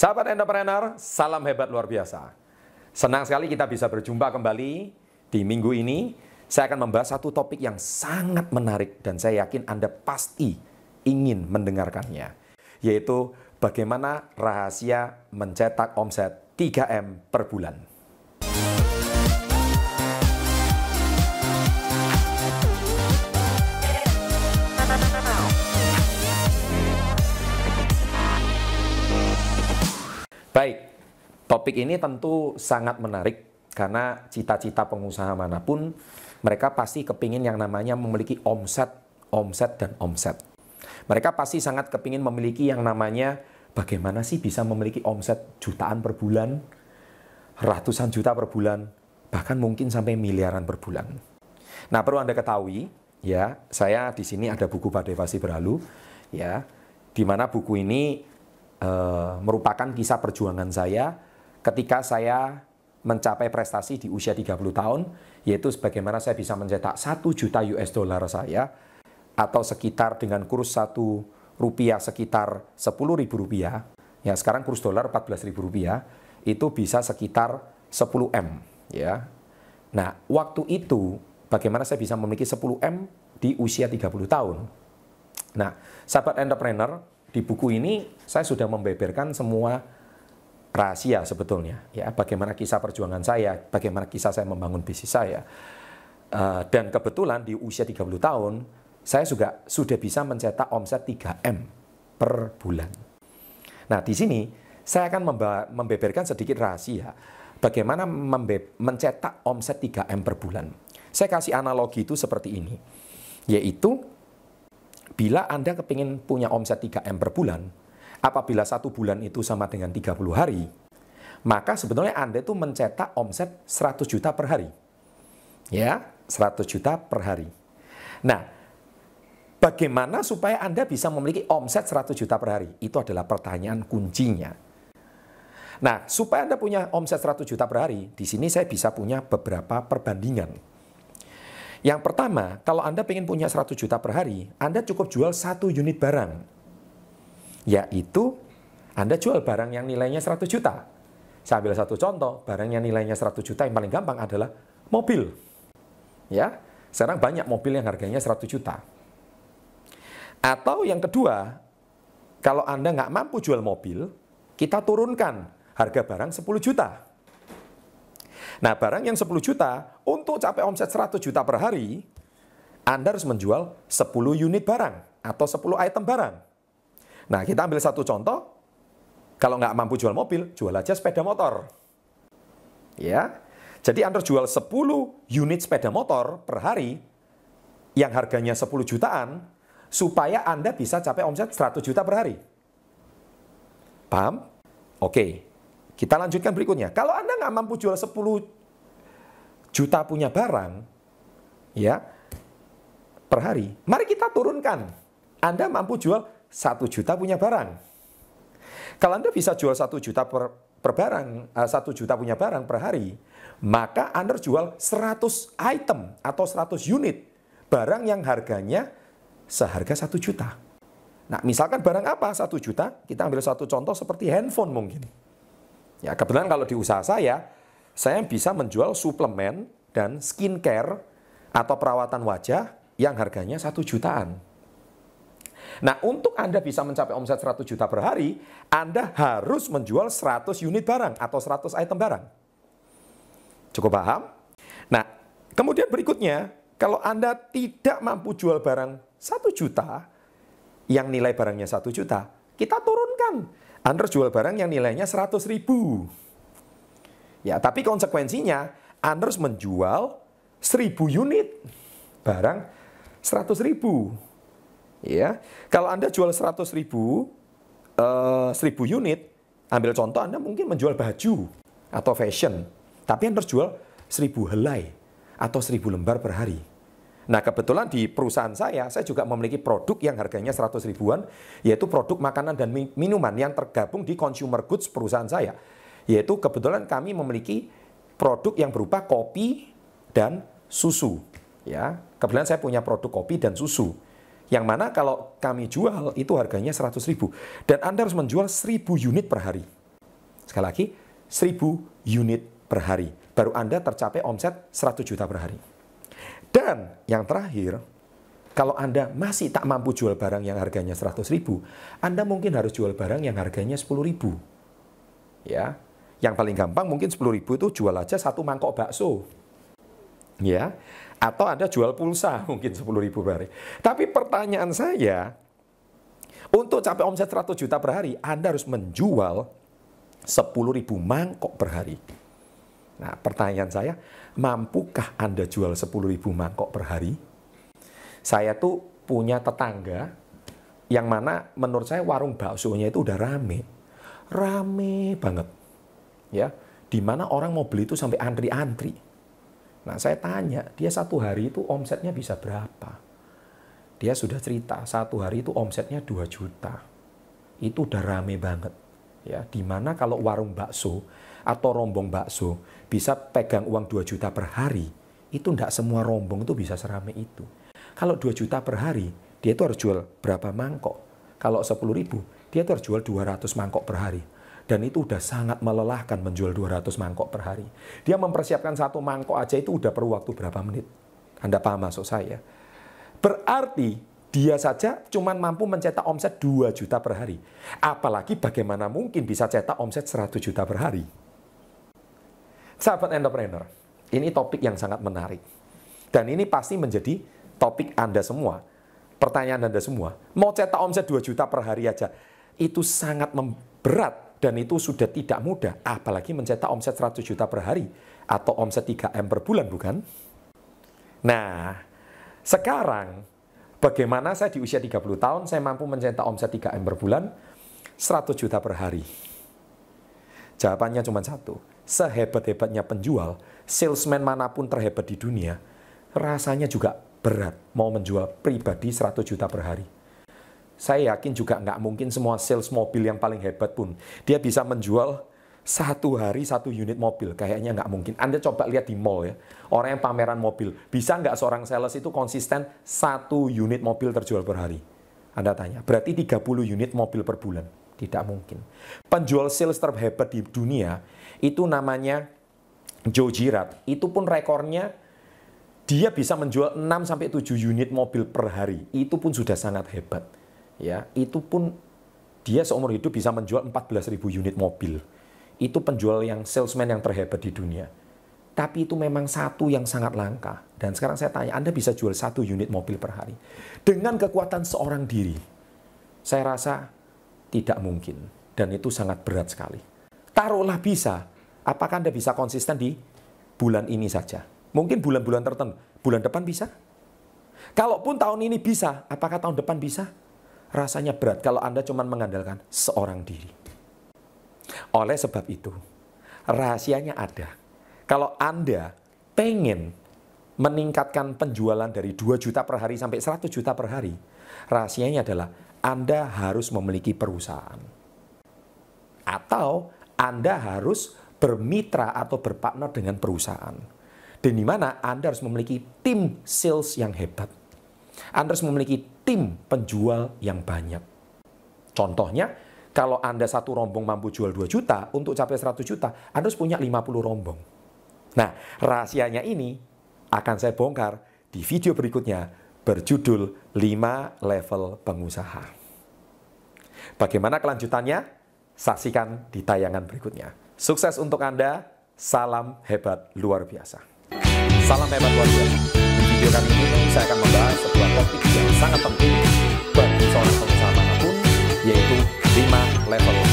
Sahabat entrepreneur, salam hebat luar biasa. Senang sekali kita bisa berjumpa kembali di minggu ini. Saya akan membahas satu topik yang sangat menarik dan saya yakin Anda pasti ingin mendengarkannya. Yaitu bagaimana rahasia mencetak omset 3M per bulan. Baik, topik ini tentu sangat menarik karena cita-cita pengusaha mana pun mereka pasti kepingin yang namanya memiliki omset, omset, dan omset. Mereka pasti sangat kepingin memiliki yang namanya bagaimana sih bisa memiliki omset jutaan per bulan, ratusan juta per bulan, bahkan mungkin sampai miliaran per bulan. Nah perlu Anda ketahui, ya saya di sini ada buku Badai Pasti Berlalu, ya di mana buku ini uh, merupakan kisah perjuangan saya ketika saya mencapai prestasi di usia 30 tahun, yaitu sebagaimana saya bisa mencetak 1 juta US dollar saya, atau sekitar dengan kurs 1 rupiah sekitar 10 ribu rupiah, ya sekarang kurs dolar 14 ribu rupiah, itu bisa sekitar 10 M. ya. Nah, waktu itu bagaimana saya bisa memiliki 10 M di usia 30 tahun. Nah, sahabat entrepreneur, di buku ini saya sudah membeberkan semua rahasia sebetulnya ya bagaimana kisah perjuangan saya, bagaimana kisah saya membangun bisnis saya. Uh, dan kebetulan di usia 30 tahun saya juga sudah bisa mencetak omset 3M per bulan. Nah, di sini saya akan membeberkan sedikit rahasia bagaimana mencetak omset 3M per bulan. Saya kasih analogi itu seperti ini, yaitu Bila Anda kepingin punya omset 3M per bulan, apabila satu bulan itu sama dengan 30 hari, maka sebetulnya Anda itu mencetak omset 100 juta per hari. Ya, 100 juta per hari. Nah, bagaimana supaya Anda bisa memiliki omset 100 juta per hari? Itu adalah pertanyaan kuncinya. Nah, supaya Anda punya omset 100 juta per hari, di sini saya bisa punya beberapa perbandingan. Yang pertama, kalau Anda ingin punya 100 juta per hari, Anda cukup jual satu unit barang. Yaitu, Anda jual barang yang nilainya 100 juta. Saya ambil satu contoh, barang yang nilainya 100 juta yang paling gampang adalah mobil. Ya, sekarang banyak mobil yang harganya 100 juta. Atau yang kedua, kalau Anda nggak mampu jual mobil, kita turunkan harga barang 10 juta. Nah, barang yang 10 juta, untuk capai omset 100 juta per hari, Anda harus menjual 10 unit barang atau 10 item barang. Nah, kita ambil satu contoh. Kalau nggak mampu jual mobil, jual aja sepeda motor. Ya, jadi Anda jual 10 unit sepeda motor per hari yang harganya 10 jutaan, supaya Anda bisa capai omset 100 juta per hari. Paham? Oke, kita lanjutkan berikutnya. Kalau Anda nggak mampu jual 10 juta punya barang, ya, per hari, mari kita turunkan. Anda mampu jual 1 juta punya barang. Kalau Anda bisa jual 1 juta per, per barang, 1 eh, juta punya barang per hari, maka Anda jual 100 item atau 100 unit barang yang harganya seharga 1 juta. Nah, misalkan barang apa 1 juta? Kita ambil satu contoh seperti handphone mungkin. Ya, kebetulan kalau di usaha saya, saya bisa menjual suplemen dan skincare atau perawatan wajah yang harganya satu jutaan. Nah, untuk Anda bisa mencapai omset 100 juta per hari, Anda harus menjual 100 unit barang atau 100 item barang. Cukup paham? Nah, kemudian berikutnya, kalau Anda tidak mampu jual barang 1 juta, yang nilai barangnya 1 juta, kita turunkan anda jual barang yang nilainya 100 ribu. Ya, tapi konsekuensinya Anda harus menjual 1000 unit barang 100 ribu. Ya, kalau Anda jual 100 ribu, uh, 1000 unit, ambil contoh Anda mungkin menjual baju atau fashion, tapi Anda harus jual 1000 helai atau 1000 lembar per hari. Nah kebetulan di perusahaan saya, saya juga memiliki produk yang harganya 100 ribuan, yaitu produk makanan dan minuman yang tergabung di consumer goods perusahaan saya. Yaitu kebetulan kami memiliki produk yang berupa kopi dan susu. Ya, kebetulan saya punya produk kopi dan susu. Yang mana kalau kami jual itu harganya 100 ribu. Dan Anda harus menjual 1000 unit per hari. Sekali lagi, 1000 unit per hari. Baru Anda tercapai omset 100 juta per hari. Dan yang terakhir, kalau Anda masih tak mampu jual barang yang harganya 100 ribu, Anda mungkin harus jual barang yang harganya 10 ribu. Ya, yang paling gampang mungkin 10 ribu itu jual aja satu mangkok bakso. Ya, atau Anda jual pulsa mungkin 10 ribu per hari. Tapi pertanyaan saya, untuk capai omset 100 juta per hari, Anda harus menjual 10 ribu mangkok per hari. Nah, pertanyaan saya, mampukah Anda jual 10 ribu mangkok per hari? Saya tuh punya tetangga yang mana menurut saya warung baksonya itu udah rame. Rame banget. Ya, di mana orang mau beli itu sampai antri-antri. Nah, saya tanya, dia satu hari itu omsetnya bisa berapa? Dia sudah cerita, satu hari itu omsetnya 2 juta. Itu udah rame banget. Ya, di mana kalau warung bakso atau rombong bakso bisa pegang uang 2 juta per hari, itu tidak semua rombong itu bisa serame itu. Kalau 2 juta per hari, dia itu harus jual berapa mangkok? Kalau 10 ribu, dia itu harus jual 200 mangkok per hari. Dan itu udah sangat melelahkan menjual 200 mangkok per hari. Dia mempersiapkan satu mangkok aja itu udah perlu waktu berapa menit. Anda paham maksud saya? Berarti dia saja cuma mampu mencetak omset 2 juta per hari. Apalagi bagaimana mungkin bisa cetak omset 100 juta per hari. Sahabat entrepreneur, ini topik yang sangat menarik. Dan ini pasti menjadi topik Anda semua. Pertanyaan Anda semua. Mau cetak omset 2 juta per hari aja. Itu sangat berat dan itu sudah tidak mudah. Apalagi mencetak omset 100 juta per hari. Atau omset 3M per bulan, bukan? Nah, sekarang Bagaimana saya di usia 30 tahun, saya mampu mencetak omset 3M per bulan, 100 juta per hari. Jawabannya cuma satu. Sehebat-hebatnya penjual, salesman mana pun terhebat di dunia, rasanya juga berat mau menjual pribadi 100 juta per hari. Saya yakin juga nggak mungkin semua sales mobil yang paling hebat pun, dia bisa menjual satu hari satu unit mobil kayaknya nggak mungkin. Anda coba lihat di mall ya, orang yang pameran mobil, bisa nggak seorang sales itu konsisten satu unit mobil terjual per hari? Anda tanya, berarti 30 unit mobil per bulan? Tidak mungkin. Penjual sales terhebat di dunia itu namanya Joe Girard. Itu pun rekornya dia bisa menjual 6 sampai 7 unit mobil per hari. Itu pun sudah sangat hebat. Ya, itu pun dia seumur hidup bisa menjual 14.000 unit mobil itu penjual yang salesman yang terhebat di dunia. Tapi itu memang satu yang sangat langka. Dan sekarang saya tanya, Anda bisa jual satu unit mobil per hari. Dengan kekuatan seorang diri, saya rasa tidak mungkin. Dan itu sangat berat sekali. Taruhlah bisa, apakah Anda bisa konsisten di bulan ini saja? Mungkin bulan-bulan tertentu. Bulan depan bisa? Kalaupun tahun ini bisa, apakah tahun depan bisa? Rasanya berat kalau Anda cuma mengandalkan seorang diri. Oleh sebab itu, rahasianya ada. Kalau Anda pengen meningkatkan penjualan dari 2 juta per hari sampai 100 juta per hari, rahasianya adalah Anda harus memiliki perusahaan. Atau Anda harus bermitra atau berpartner dengan perusahaan. Dan di mana Anda harus memiliki tim sales yang hebat. Anda harus memiliki tim penjual yang banyak. Contohnya, kalau Anda satu rombong mampu jual 2 juta, untuk capai 100 juta, Anda harus punya 50 rombong. Nah, rahasianya ini akan saya bongkar di video berikutnya berjudul 5 level pengusaha. Bagaimana kelanjutannya? Saksikan di tayangan berikutnya. Sukses untuk Anda, salam hebat luar biasa. Salam hebat luar biasa. Di video kali ini saya akan membahas sebuah topik yang sangat penting bagi seorang pengusaha mana pun, yaitu level